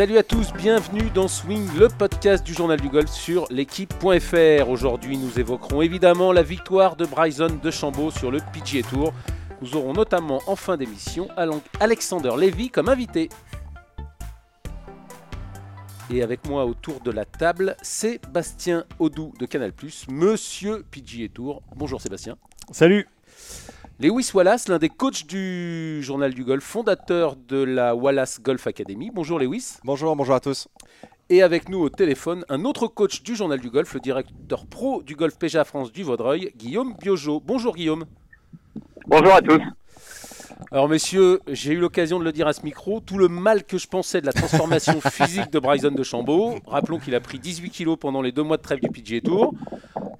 Salut à tous, bienvenue dans Swing, le podcast du journal du golf sur l'équipe.fr. Aujourd'hui, nous évoquerons évidemment la victoire de Bryson de Chambaud sur le PGA Tour. Nous aurons notamment en fin d'émission Alexander Levy comme invité. Et avec moi autour de la table, Sébastien Audou de Canal+, Monsieur PGA Tour. Bonjour Sébastien. Salut Lewis Wallace, l'un des coachs du journal du golf, fondateur de la Wallace Golf Academy. Bonjour Lewis. Bonjour, bonjour à tous. Et avec nous au téléphone, un autre coach du journal du golf, le directeur pro du Golf PGA France du Vaudreuil, Guillaume Biojo. Bonjour Guillaume. Bonjour à tous. Alors messieurs, j'ai eu l'occasion de le dire à ce micro, tout le mal que je pensais de la transformation physique de Bryson de Chambaud, rappelons qu'il a pris 18 kilos pendant les deux mois de trêve du PGA Tour,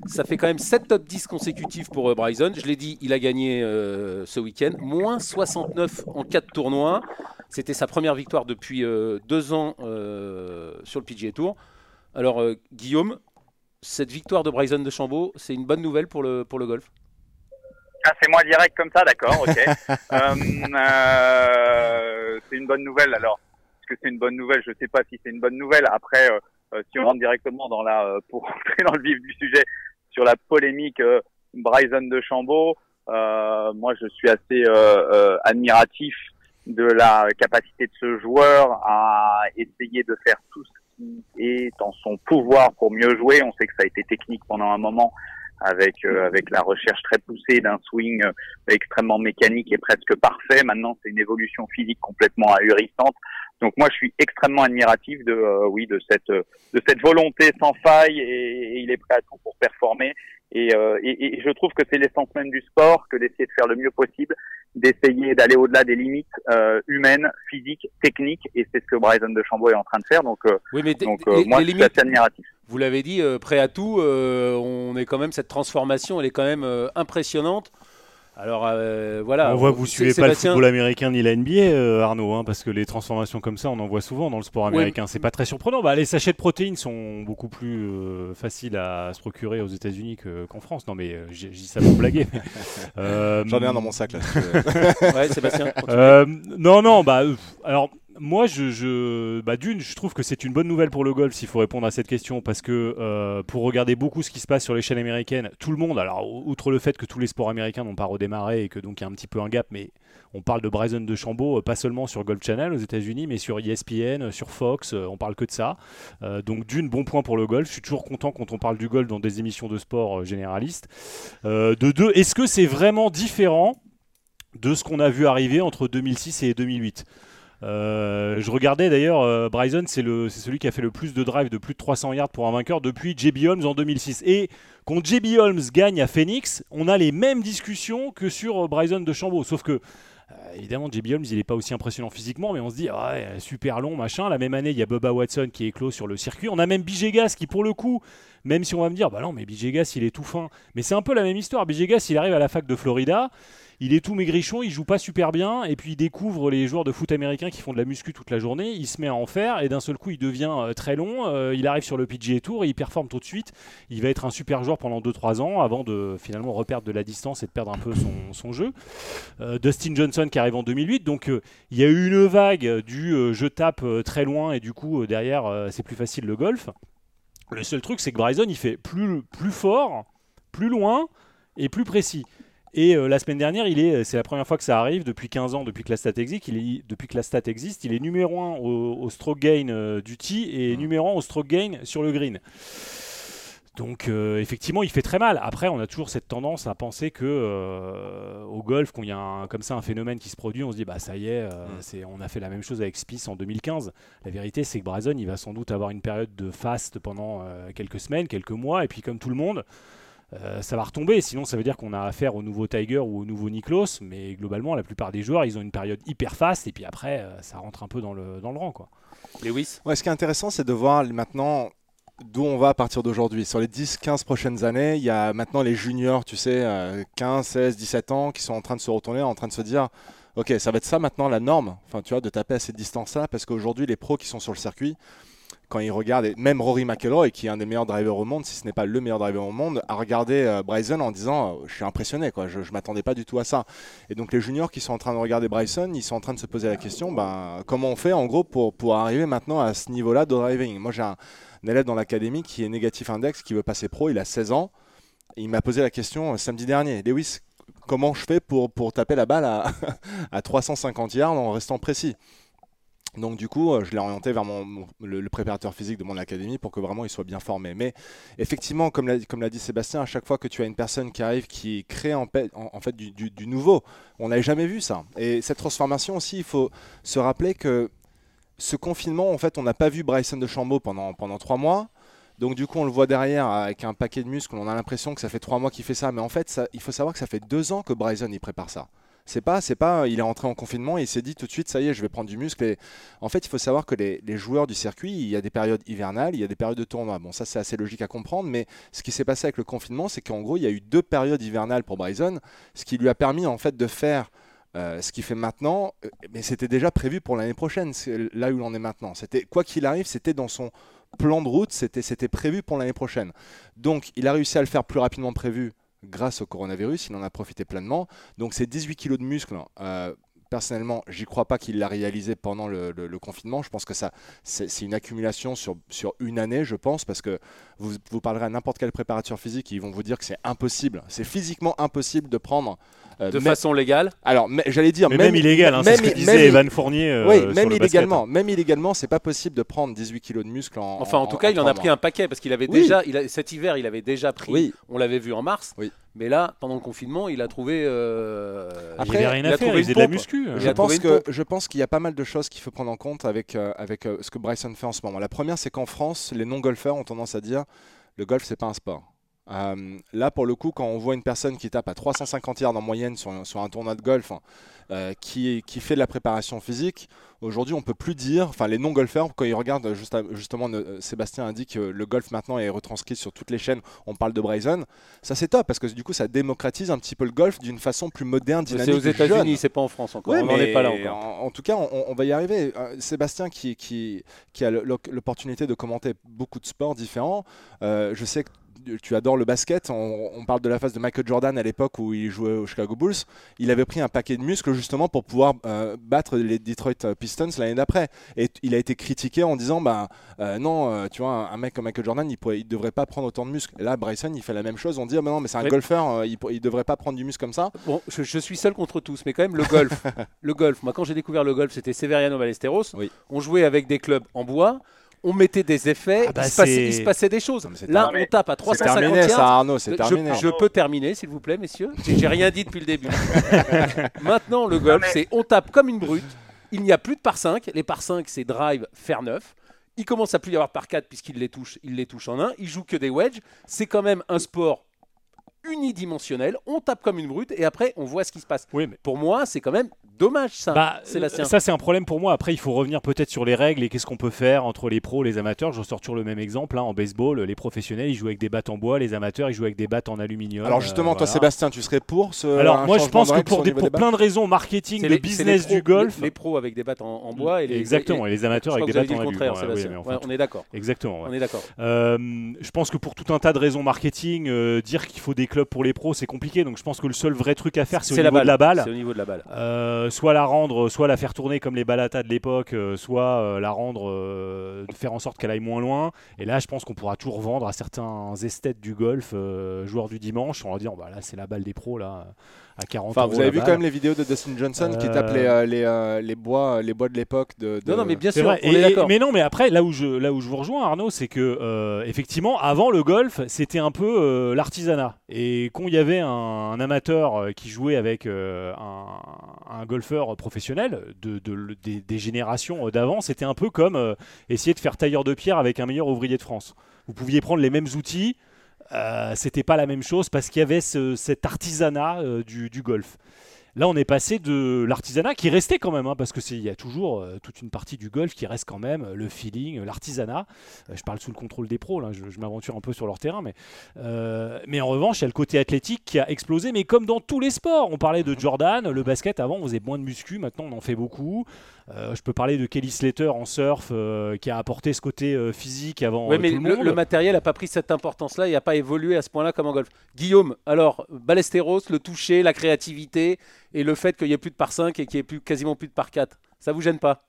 ça fait quand même 7 top 10 consécutifs pour euh, Bryson. Je l'ai dit, il a gagné euh, ce week-end. Moins 69 en 4 tournois. C'était sa première victoire depuis 2 euh, ans sur le PGA Tour. Alors, Guillaume, cette victoire de Bryson de Chambaud, c'est une bonne nouvelle pour le, pour le golf? Ah, c'est moi direct comme ça, d'accord, ok. c'est une bonne nouvelle alors. Est-ce que c'est une bonne nouvelle? Je ne sais pas si c'est une bonne nouvelle. Après, si on rentre directement dans la, pour rentrer dans le vif du sujet, sur la polémique euh, Bryson de Chambaud, euh, moi je suis assez euh, admiratif de la capacité de ce joueur à essayer de faire tout ce qui est en son pouvoir pour mieux jouer. On sait que ça a été technique pendant un moment avec avec la recherche très poussée d'un swing extrêmement mécanique et presque parfait. Maintenant, c'est une évolution physique complètement ahurissante. Donc moi, je suis extrêmement admiratif de euh, oui de cette de cette volonté sans faille et, il est prêt à tout pour performer. Euh, et, et, je trouve que c'est l'essence même du sport que d'essayer de faire le mieux possible, d'essayer d'aller au-delà des limites euh, humaines, physiques, techniques. Et c'est ce que Bryson de Chambaud est en train de faire. Donc, oui, mais donc moi, je suis assez admiratif. Vous l'avez dit, prêt à tout. on est quand même cette transformation, elle est quand même impressionnante. Alors euh, voilà. On voit que vous suivez pas le football américain ni la NBA, euh, Arnaud, hein, parce que les transformations comme ça, on en voit souvent dans le sport américain. C'est pas très surprenant. Bah, les sachets de protéines sont beaucoup plus euh, faciles à se procurer aux États-Unis qu'en France. Non, mais j'ai dit ça pour blaguer. J'en ai un dans mon sac là. ouais, Sébastien. non, non, bah alors moi, je, bah, d'une, je trouve que c'est une bonne nouvelle pour le golf s'il faut répondre à cette question parce que euh, pour regarder beaucoup ce qui se passe sur les chaînes américaines, tout le monde, alors outre le fait que tous les sports américains n'ont pas redémarré et que donc il y a un petit peu un gap, mais on parle de Bryson de Chambaud, euh, pas seulement sur Golf Channel aux États-Unis, mais sur ESPN, euh, sur Fox, on parle que de ça. donc d'une, bon point pour le golf. Je suis toujours content quand on parle du golf dans des émissions de sport généralistes. de deux, est-ce que c'est vraiment différent de ce qu'on a vu arriver entre 2006 et 2008 euh, je regardais d'ailleurs, euh, Bryson, c'est celui qui a fait le plus de drive de plus de 300 yards pour un vainqueur depuis JB Holmes en 2006. Et quand JB Holmes gagne à Phoenix, on a les mêmes discussions que sur euh, Bryson de Chambaud. Sauf que, évidemment, JB Holmes, il n'est pas aussi impressionnant physiquement, mais on se dit, ouais, super long, machin. La même année, il y a Bubba Watson qui est clos sur le circuit. On a même Bijegas qui, pour le coup, même si on va me dire, bah non, mais Bijegas, il est tout fin. Mais c'est un peu la même histoire. Bijegas, il arrive à la fac de Florida il est tout maigrichon, il joue pas super bien, et puis il découvre les joueurs de foot américains qui font de la muscu toute la journée, il se met à en faire, et d'un seul coup il devient euh, très long, euh, il arrive sur le PGA Tour, et il performe tout de suite, il va être un super joueur pendant 2-3 ans, avant de finalement reperdre de la distance et de perdre un peu son, jeu. Euh, Dustin Johnson qui arrive en 2008, donc il y a eu une vague du je tape très loin, et du coup derrière c'est plus facile le golf. Le seul truc c'est que Bryson il fait plus, plus fort, plus loin, et plus précis. Et euh, la semaine dernière, il est, c'est la première fois que ça arrive depuis 15 ans, depuis que la stat existe. Il est, depuis que la stat existe, il est numéro 1 au, stroke gain euh, du tee et numéro 1 au stroke gain sur le green. Donc euh, effectivement, il fait très mal. Après, on a toujours cette tendance à penser que au golf, quand il y a comme ça un phénomène qui se produit, on se dit bah ça y est, mm. c'est, on a fait la même chose avec Spice en 2015. La vérité, c'est que Bryson, il va sans doute avoir une période de fast pendant quelques semaines, quelques mois, et puis comme tout le monde. Euh, ça va retomber. Sinon, ça veut dire qu'on a affaire au nouveau Tiger ou au nouveau Niklos. Mais globalement, la plupart des joueurs, ils ont une période hyper fast. Et puis après, euh, ça rentre un peu dans le, dans le rang. Quoi. Lewis? Ouais, Ce qui est intéressant, c'est de voir maintenant d'où on va à partir d'aujourd'hui. Sur les 10-15 prochaines années, il y a maintenant les juniors, tu sais, 15, 16, 17 ans, qui sont en train de se retourner, en train de se dire Ok, ça va être ça maintenant la norme, enfin, tu vois, de taper à cette distance-là, parce qu'aujourd'hui, les pros qui sont sur le circuit, quand il regarde, et même Rory McIlroy, qui est un des meilleurs drivers au monde, si ce n'est pas le meilleur driver au monde, a regardé euh, Bryson en disant euh, Je suis impressionné, quoi, je ne m'attendais pas du tout à ça. Et donc les juniors qui sont en train de regarder Bryson, ils sont en train de se poser la question ben, comment on fait en gros pour, pour arriver maintenant à ce niveau-là de driving? Moi j'ai un, un élève dans l'académie qui est négatif index, qui veut passer pro, il a 16 ans. Il m'a posé la question euh, samedi dernier Lewis, comment je fais pour, pour taper la balle à, à 350 yards en restant précis? Donc du coup, euh, je l'ai orienté vers le, préparateur physique de mon académie pour que vraiment il soit bien formé. Mais effectivement, comme l'a dit Sébastien, à chaque fois que tu as une personne qui arrive qui crée en, fait du, nouveau, on n'avait jamais vu ça. Et cette transformation aussi, il faut se rappeler que ce confinement, en fait, on n'a pas vu Bryson de Chambaud pendant, trois mois. Donc du coup, on le voit derrière avec un paquet de muscles. On a l'impression que ça fait trois mois qu'il fait ça, mais en fait, il faut savoir que ça fait deux ans que Bryson il prépare ça. C'est pas, c'est pas, il est rentré en confinement et il s'est dit tout de suite, ça y est, je vais prendre du muscle. Et en fait, il faut savoir que les, joueurs du circuit, il y a des périodes hivernales, il y a des périodes de tournoi. Bon, ça c'est assez logique à comprendre, mais ce qui s'est passé avec le confinement, c'est qu'en gros, il y a eu deux périodes hivernales pour Bryson, ce qui lui a permis en fait de faire euh, ce qu'il fait maintenant, euh, mais c'était déjà prévu pour l'année prochaine, là où il en est maintenant. C'était quoi qu'il arrive, c'était dans son plan de route, c'était prévu pour l'année prochaine. Donc, il a réussi à le faire plus rapidement prévu grâce au coronavirus, il en a profité pleinement. Donc, ces 18 kilos de muscles, euh, personnellement, j'y crois pas qu'il l'a réalisé pendant le, le- le confinement. Je pense que ça, c'est une accumulation sur, sur une année, je pense, parce que vous, vous parlerez à n'importe quel préparateur physique, ils vont vous dire que c'est impossible. C'est physiquement impossible de prendre. euh, De même- façon légale. alors, mais- j'allais dire Mais même, illégal, hein, c'est ce que même- disait même- Evan Fournier. euh, oui, sur même le basket. illégalement, même illégalement, c'est pas possible de prendre 18 kilos de muscle en. Enfin, en tout cas, il en a pris un paquet parce qu'il avait Oui. déjà, il a- cet hiver, il avait déjà pris. Oui. On l'avait vu en mars. Oui. Mais là, pendant le confinement, il a trouvé. euh, Il Après, n'y avait rien il a à faire, trouvé il faisait une de la muscu. Il Je pense, une que, je pense qu'il y a pas mal de choses qu'il faut prendre en compte avec, euh, avec euh, ce que Bryson fait en ce moment. La première, c'est qu'en France, les non-golfeurs ont tendance à dire le golf, c'est pas un sport. Euh, là, pour le coup, quand on voit une personne qui tape à 350 yards en moyenne sur, un- sur un tournoi de golf, hein, euh, qui, qui fait de la préparation physique, aujourd'hui, on peut plus dire, enfin, les non-golfeurs, quand ils regardent, juste à- justement, euh, Sébastien a dit que le golf maintenant est retranscrit sur toutes les chaînes, on parle de Bryson, ça c'est top, parce que du coup, ça démocratise un petit peu le golf d'une façon plus moderne, C'est dynamique. aux jeune. États-Unis, c'est pas en France encore. Ouais, on n'en est pas là encore. En, en tout cas, on, on va y arriver. Euh, Sébastien, qui, qui, qui a l'opportunité de commenter beaucoup de sports différents, euh, je sais que tu adores le basket. On, on parle de la phase de Michael Jordan à l'époque où il jouait aux Chicago Bulls. Il avait pris un paquet de muscles justement pour pouvoir euh, battre les Detroit Pistons l'année d'après. Et il a été critiqué en disant bah, euh, non, euh, tu vois, un, un mec comme Michael Jordan, il ne devrait pas prendre autant de muscles. Et là, Bryson, il fait la même chose. On dit ah, bah non, mais c'est un Oui. golfeur, il ne devrait pas prendre du muscle comme ça. Bon, je, je suis seul contre tous, mais quand même le golf. le golf. Moi, quand j'ai découvert le golf, c'était Severiano Ballesteros. Oui. On jouait avec des clubs en bois. On mettait des effets. Ah bah, il, se passait, c'est- il se passait des choses. Là, terminé. on tape à C'est 350 terminé, ça, Arnaud, c'est Je- terminé. Je, peux terminer, s'il vous plaît, messieurs. J'ai rien dit depuis le début. Maintenant, le golf, c'est on tape comme une brute. Il n'y a plus de par 5. Les par 5, c'est drive, faire 9. Il commence à plus y avoir de par 4 puisqu'il les touche, il les touche en un. Il joue que des wedges. C'est quand même un sport unidimensionnel. On tape comme une brute et après, on voit ce qui se passe. Oui, mais Pour moi, c'est quand même dommage ça, Bah, Sébastien. ça c'est un problème pour moi. Après, il faut revenir peut-être sur les règles et qu'est-ce qu'on peut faire entre les pros et les amateurs. Je sors toujours le même exemple. hein. En baseball, les professionnels ils jouent avec des battes en bois, les amateurs ils jouent avec des battes en aluminium. Alors justement, Euh, toi. Sébastien, tu serais pour ce Alors moi je pense que pour, des, le des plein de raisons marketing, les- c'est business les du golf. Les, les pros avec des battes en, en bois et les Exactement, et les amateurs avec des battes en avez dit le alu. contraire, Ouais, oui, Sébastien. mais enfin, Ouais, tout- on est d'accord. Exactement. ouais. On est d'accord. Euh, je pense que pour tout un tas de raisons marketing, euh, dire qu'il faut des clubs pour les pros, c'est compliqué. Donc je pense que le seul vrai truc à faire, c'est au C'est niveau la de la balle. C'est au niveau de la balle. Euh, soit la rendre, soit la faire tourner comme les balatas de l'époque, euh, soit euh, la rendre, euh, faire en sorte qu'elle aille moins loin. Et là, je pense qu'on pourra toujours vendre à certains esthètes du golf, euh, joueurs du dimanche, on va dire, bah, là, c'est la balle des pros, là, à 40 Enfin, euros vous avez vu balle. quand même les vidéos de Dustin Johnson qui Euh, tape les, euh, les, euh, les bois, les bois de l'époque de, de- Non, non, mais bien C'est sûr, vrai. on Et- est d'accord. mais non, mais après, là où je, là où je vous rejoins, Arnaud, c'est que euh, effectivement, avant le golf, c'était un peu euh, l'artisanat. Et quand il y avait un, un amateur euh, qui jouait avec euh, un, un golfeur professionnel de, de- des, des générations euh, d'avant, c'était un peu comme euh, essayer de faire tailleur de pierre avec un meilleur ouvrier de France. Vous pouviez prendre les mêmes outils. Euh, c'était pas la même chose parce qu'il y avait ce- cet artisanat euh, du, golf. Là, on est passé de l'artisanat qui restait quand même, hein, parce que il y a toujours euh, toute une partie du golf qui reste quand même le feeling, l'artisanat. Je parle sous le contrôle des pros, je, m'aventure un peu sur leur terrain, mais mais en revanche, il y a le côté athlétique qui a explosé, mais comme dans tous les sports. On parlait de Jordan, le basket avant, on faisait moins de muscu, maintenant on en fait beaucoup. Je peux parler de Kelly Slater en surf, qui a apporté ce côté physique avant. Oui, mais tout le, monde. le, matériel n'a pas pris cette importance-là, il n'a pas évolué à ce point-là comme en golf. Guillaume, alors Ballesteros, le toucher, la créativité et le fait qu'il n'y ait plus de par 5 et qu'il n'y ait plus, quasiment plus de par 4. Ça vous gêne pas?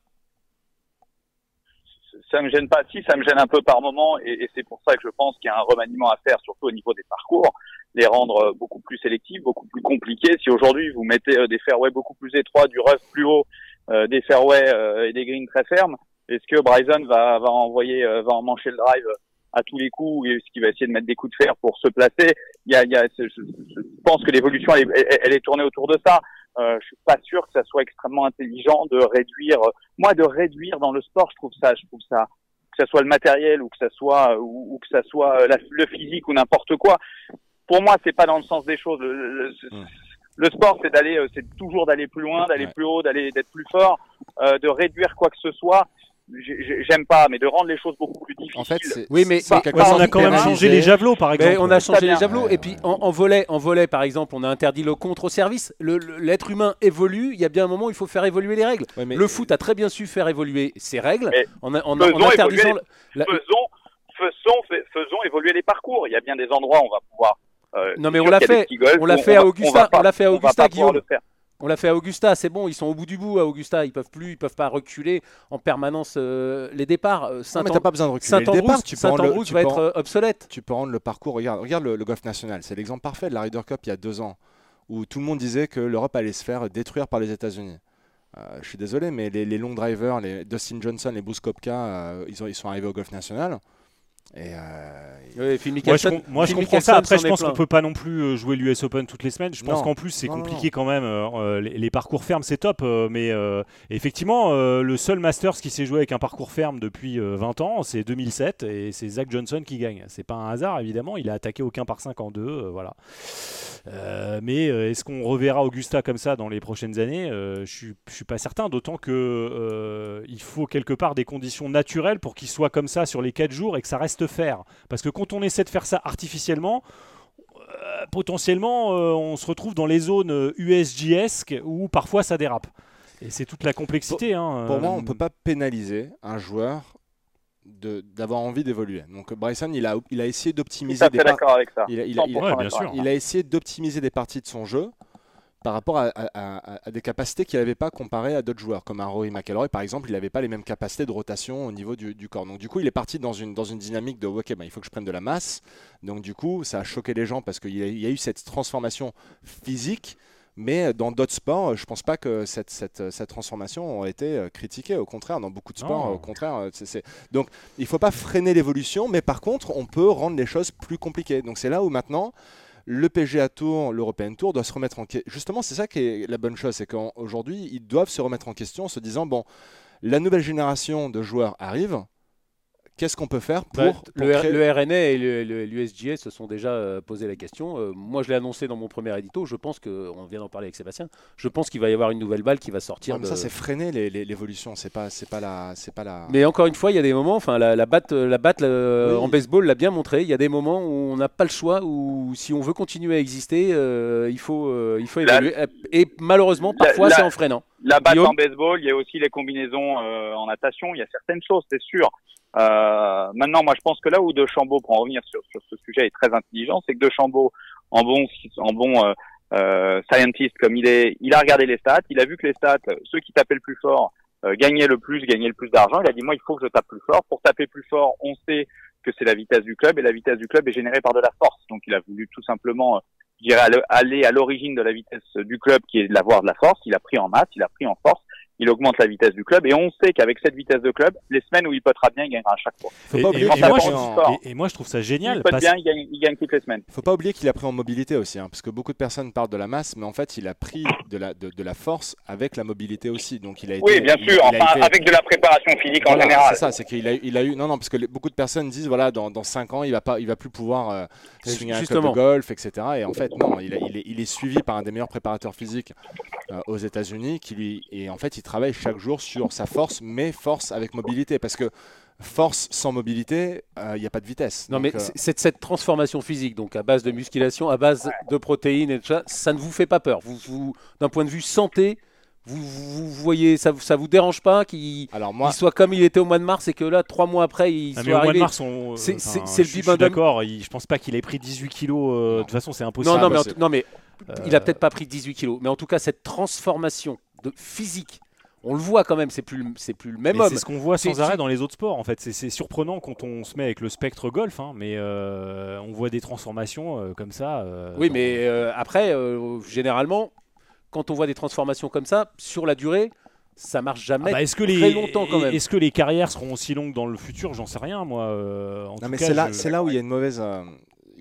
Ça me gêne pas. Si, ça me gêne un peu par moment, et, c'est pour ça que je pense qu'il y a un remaniement à faire, surtout au niveau des parcours, les rendre euh, beaucoup plus sélectifs, beaucoup plus compliqués. Si aujourd'hui vous mettez euh, des fairways beaucoup plus étroits, du rough plus haut, euh, des fairways et des greens très fermes, est-ce que Bryson va, va envoyer, va en mancher le drive à tous les coups, est-ce qu'il va essayer de mettre des coups de fer pour se placer? Il y a, il y a je, pense que l'évolution elle, elle, est tournée autour de ça. Euh, je suis pas sûr que ça soit extrêmement intelligent de réduire. Moi, de réduire dans le sport, je trouve ça, je trouve ça, que ça soit le matériel ou que ça soit ou, que ça soit le physique ou n'importe quoi. Pour moi, c'est pas dans le sens des choses. Le, le sport, c'est d'aller, euh, c'est toujours d'aller plus loin, d'aller plus haut, d'aller d'être plus fort, euh, de réduire quoi que ce soit j'aime pas, mais de rendre les choses beaucoup plus difficiles. En fait, oui, mais, on a quand même changé les javelots, par exemple. on a changé les javelots, et puis en, volet, en volet, par exemple, on a interdit le contre au service. L'être humain évolue. Il y a bien un moment où il faut faire évoluer les règles. Le foot a très bien su faire évoluer ses règles en, en, interdisant. faisons, faisons, évoluer les parcours. Il y a bien des endroits où on va pouvoir. Euh, non mais on l'a fait, on l'a fait à Augusta, on l'a fait à Augusta, Guillaume. On l'a fait à Augusta, c'est bon, ils sont au bout du bout à Augusta, ils peuvent plus, ils peuvent pas reculer en permanence euh, les départs. Euh, Saint non, mais pas besoin de reculer les départs, tu Saint Andrews va être euh, obsolète. Tu peux rendre le parcours. Regarde, regarde le, golf national, c'est l'exemple parfait de la Ryder Cup il y a deux ans, où tout le monde disait que l'Europe allait se faire détruire par les États-Unis. je suis désolé, mais les, long drivers, les Dustin Johnson, les Bruce Kopka, ils, ont, ils sont arrivés au golf national. Et euh, moi, je, comprends ça. Après, je pense qu'on peut pas non plus euh, jouer l'US Open toutes les semaines. Je pense qu'en plus, c'est compliqué quand même. Euh, les, parcours fermes, c'est top. mais effectivement, le seul Masters qui s'est joué avec un parcours ferme depuis 20 ans, c'est 2007. Et c'est Zach Johnson qui gagne. C'est pas un hasard, évidemment. Il a attaqué aucun par 5 en 2. voilà. mais est-ce qu'on reverra Augusta comme ça dans les prochaines années? Je suis, suis pas certain. D'autant que il faut quelque part des conditions naturelles pour qu'il soit comme ça sur les 4 jours et que ça reste faire. Parce que quand on essaie de faire ça artificiellement, euh, potentiellement, euh, on se retrouve dans les zones USJS où parfois ça dérape. Et c'est toute la complexité. Pour, hein, pour moi, on ne peut pas pénaliser un joueur d'avoir envie d'évoluer. Donc Bryson, il a, il a essayé d'optimiser des il a essayé d'optimiser des parties de son jeu par rapport à, des capacités qu'il n'avait pas comparées à d'autres joueurs, comme un Rory McIlroy par exemple, il n'avait pas les mêmes capacités de rotation au niveau du, corps. Donc du coup, il est parti dans une, dans une dynamique de ok, bah, il faut que je prenne de la masse. Donc du coup, ça a choqué les gens parce qu'il y, y, a eu cette transformation physique. Mais dans d'autres sports, je ne pense pas que cette, cette, cette, transformation a été euh, critiquée. Au contraire, dans beaucoup de sports, au contraire. Euh, Donc, il ne faut pas freiner l'évolution, mais par contre, on peut rendre les choses plus compliquées. Donc, c'est là où maintenant, le PGA Tour, l'European Tour doit se remettre en question. Justement, c'est ça qui est la bonne chose, c'est qu'aujourd'hui, ils doivent se remettre en question en se disant, bon, la nouvelle génération de joueurs arrive, Qu'est-ce qu'on peut faire bah, pour, le, le, RNA et l'USGS se sont déjà euh, posé la question. Euh, moi, je l'ai annoncé dans mon premier édito. Je pense que, on vient d'en parler avec Sébastien. Je pense qu'il va y avoir une nouvelle balle qui va sortir. mais Ça, c'est freiner l'évolution. C'est pas, c'est pas la, c'est pas la. Mais encore une fois, il y a des moments. Enfin, la, la batte, la batte en baseball l'a bien montré. Il y a des moments où on n'a pas le choix. Où si on veut continuer à exister, euh, il faut, il faut évoluer. Et malheureusement, parfois, c'est en freinant. La batte en baseball, il y a aussi les combinaisons en natation. Il y a certaines choses, c'est sûr. Euh, maintenant, moi, je pense que là où De Chambaud, pour en revenir sur, sur ce sujet, est très intelligent, c'est que De Chambaud, en bon, en bon euh, euh, scientist comme il est, il a regardé les stats, il a vu que les stats, ceux qui tapaient le plus fort euh, gagnaient le plus, gagnaient le plus d'argent. Il a dit, moi, il faut que je tape plus fort. Pour taper plus fort, on sait que c'est la vitesse du club et la vitesse du club est générée par de la force. Donc, il a voulu tout simplement, je dirais, aller à l'origine de la vitesse du club qui est d'avoir de la force. Il a pris en masse, il a pris en force il augmente la vitesse du club. Et on sait qu'avec cette vitesse de club, les semaines où il potera bien, il gagnera à chaque fois. Faut Et, pas et- oublier et qu'il a moi, je, en- et- et moi, je trouve ça génial. pote parce- bien, il gagne, il gagne toutes les semaines. faut pas oublier qu'il a pris en mobilité aussi, hein, parce que beaucoup de personnes parlent de la masse, mais en fait, il a pris de la, de, de la force avec la mobilité aussi. Donc, il a été, Oui, bien il- sûr, il a enfin, été- avec de la préparation physique en général. C'est ça, c'est qu'il a, il a eu. Non, non, parce que les- beaucoup de personnes disent voilà, dans, dans 5 ans, il va pas, il va plus pouvoir euh, swinguer un club de golf, etc. Et en fait, non, il, a- il est, il est suivi par un des meilleurs préparateurs physiques euh, aux États-Unis, qui lui, et en fait, il travaille chaque jour sur sa force, mais force avec mobilité, parce que force sans mobilité, euh, il n'y a pas de vitesse. Non, Donc, mais euh, c'est- cette, cette transformation physique, donc à base de musculation, à base de protéines et tout ça, ça ne vous fait pas peur. Vous, vous- d'un point de vue santé, vous, vous, vous voyez, ça, vous- ça vous dérange pas qu'il alors moi, il soit comme il était au mois de mars et que là, trois mois après, il Ah, mais soit au mois de arrivé. mars, on- C'est- enfin, c'est- le je- je suis. D'accord, je pense pas qu'il ait pris 18 kilos. euh, de toute façon, c'est impossible. non, non, mais, non, mais il a Euh, peut-être pas pris 18 kilos, mais en tout cas, cette transformation de physique, on le voit quand même, c'est plus, le- c'est plus le même Mais homme. c'est ce qu'on voit sans arrêt dans les autres sports. En fait, c'est surprenant quand on se met avec le spectre golf, hein, mais euh, on voit des transformations euh, comme ça. euh, Oui, dans- mais euh, après, euh, généralement, quand on voit des transformations comme ça, sur la durée, ça marche Ah jamais. bah, est-ce que très les longtemps quand même. Est-ce que les carrières seront aussi longues dans le futur? J'en sais rien, moi. euh, en Non, tout mais cas, c'est là, je- c'est là où il y a une mauvaise, euh,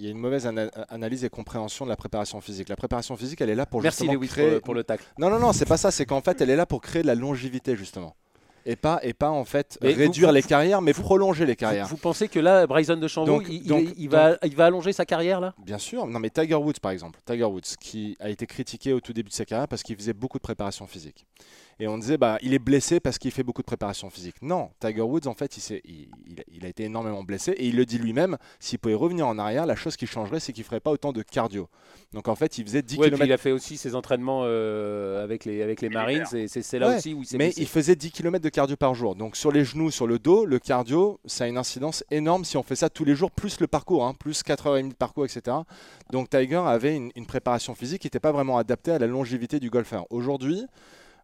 y a une mauvaise ana- analyse et compréhension de la préparation physique. La préparation physique, elle est là pour Merci justement Lewis pour, créer. le- pour le tacle. Non, non, non, c'est pas ça. C'est qu'en fait, elle est là pour créer de la longévité justement, et pas, et pas en fait Mais réduire vous- les carrières, mais vous- prolonger les carrières. vous pensez que là, Bryson de il, il- donc- il va, il va allonger sa carrière là? Bien sûr. Non, mais Tiger Woods, par exemple, Tiger Woods, qui a été critiqué au tout début de sa carrière parce qu'il faisait beaucoup de préparation physique. Et on disait, bah, il est blessé parce qu'il fait beaucoup de préparation physique. Non, Tiger Woods, en fait, il, s'est- il, il- il a été énormément blessé et il le dit lui-même. S'il pouvait revenir en arrière, la chose qui changerait, c'est qu'il ferait pas autant de cardio. Donc en fait, il faisait 10 Ouais, puis km. il a fait aussi ses entraînements euh, avec les, avec les Marines, et c'est là Ouais, aussi où il s'est Mais blessé. il faisait 10 km de cardio par jour. Donc sur les genoux, sur le dos, le cardio, ça a une incidence énorme si on fait ça tous les jours, plus le parcours, hein, plus 4h30 de parcours, etc. Donc Tiger avait une, une préparation physique qui n'était pas vraiment adaptée à la longévité du golfeur. Aujourd'hui,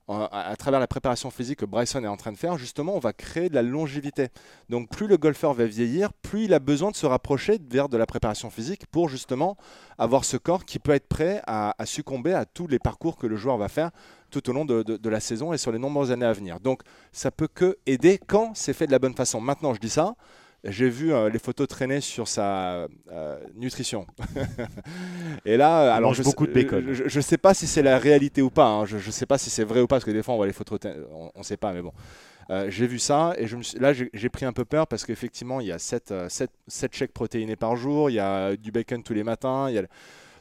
à, travers la préparation physique que Bryson est en train de faire, justement, on va créer de la longévité. Donc plus le golfeur va vieillir, plus il a besoin de se rapprocher vers de la préparation physique pour justement avoir ce corps qui peut être prêt à, succomber à tous les parcours que le joueur va faire tout au long de, de- de la saison et sur les nombreuses années à venir. Donc ça peut que aider quand c'est fait de la bonne façon. Maintenant, je dis ça. J'ai vu euh, les photos traîner sur sa euh, nutrition. et là, euh, alors mange je, beaucoup de bacon. Je, ne sais pas si c'est la réalité ou pas. hein. Je, ne sais pas si c'est vrai ou pas parce que des fois on voit les photos, on, ne sait pas. Mais bon, Euh, j'ai vu ça et je me suis- là j'ai pris un peu peur parce qu'effectivement il y a 7, chèques protéinés par jour, il y a du bacon tous les matins, il y a le-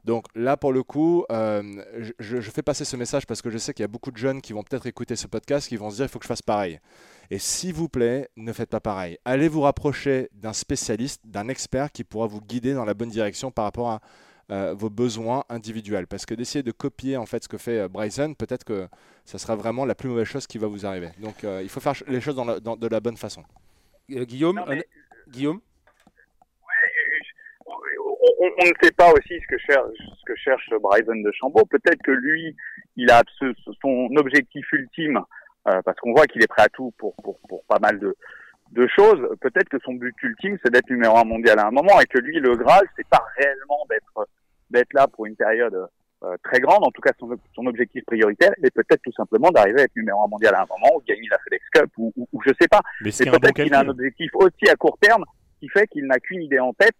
donc là, pour le coup, euh, je, je fais passer ce message parce que je sais qu'il y a beaucoup de jeunes qui vont peut-être écouter ce podcast, qui vont se dire il faut que je fasse pareil. Et s'il vous plaît, ne faites pas pareil. Allez vous rapprocher d'un spécialiste, d'un expert qui pourra vous guider dans la bonne direction par rapport à euh, vos besoins individuels. Parce que d'essayer de copier en fait ce que fait euh, Bryson, peut-être que ça sera vraiment la plus mauvaise chose qui va vous arriver. Donc euh, il faut faire les choses dans la- dans- de la bonne façon. Euh, Guillaume, Non, mais- un- Guillaume on, on- on ne sait pas aussi ce que cherche, ce que cherche Bryson de Chambaud. Peut-être que lui, il a son objectif ultime, euh, parce qu'on voit qu'il est prêt à tout pour, pour, pour pas mal de, de choses. Peut-être que son but ultime, c'est d'être numéro un mondial à un moment, et que lui, le Graal, c'est pas réellement d'être d'être là pour une période euh, très grande. En tout cas, son, son objectif prioritaire est peut-être tout simplement d'arriver à être numéro un mondial à un moment, ou gagner la FedEx Cup, ou, ou, ou je sais pas. Mais c'est un bon peut-être qu'il a un objectif aussi à court terme qui fait qu'il n'a qu'une idée en tête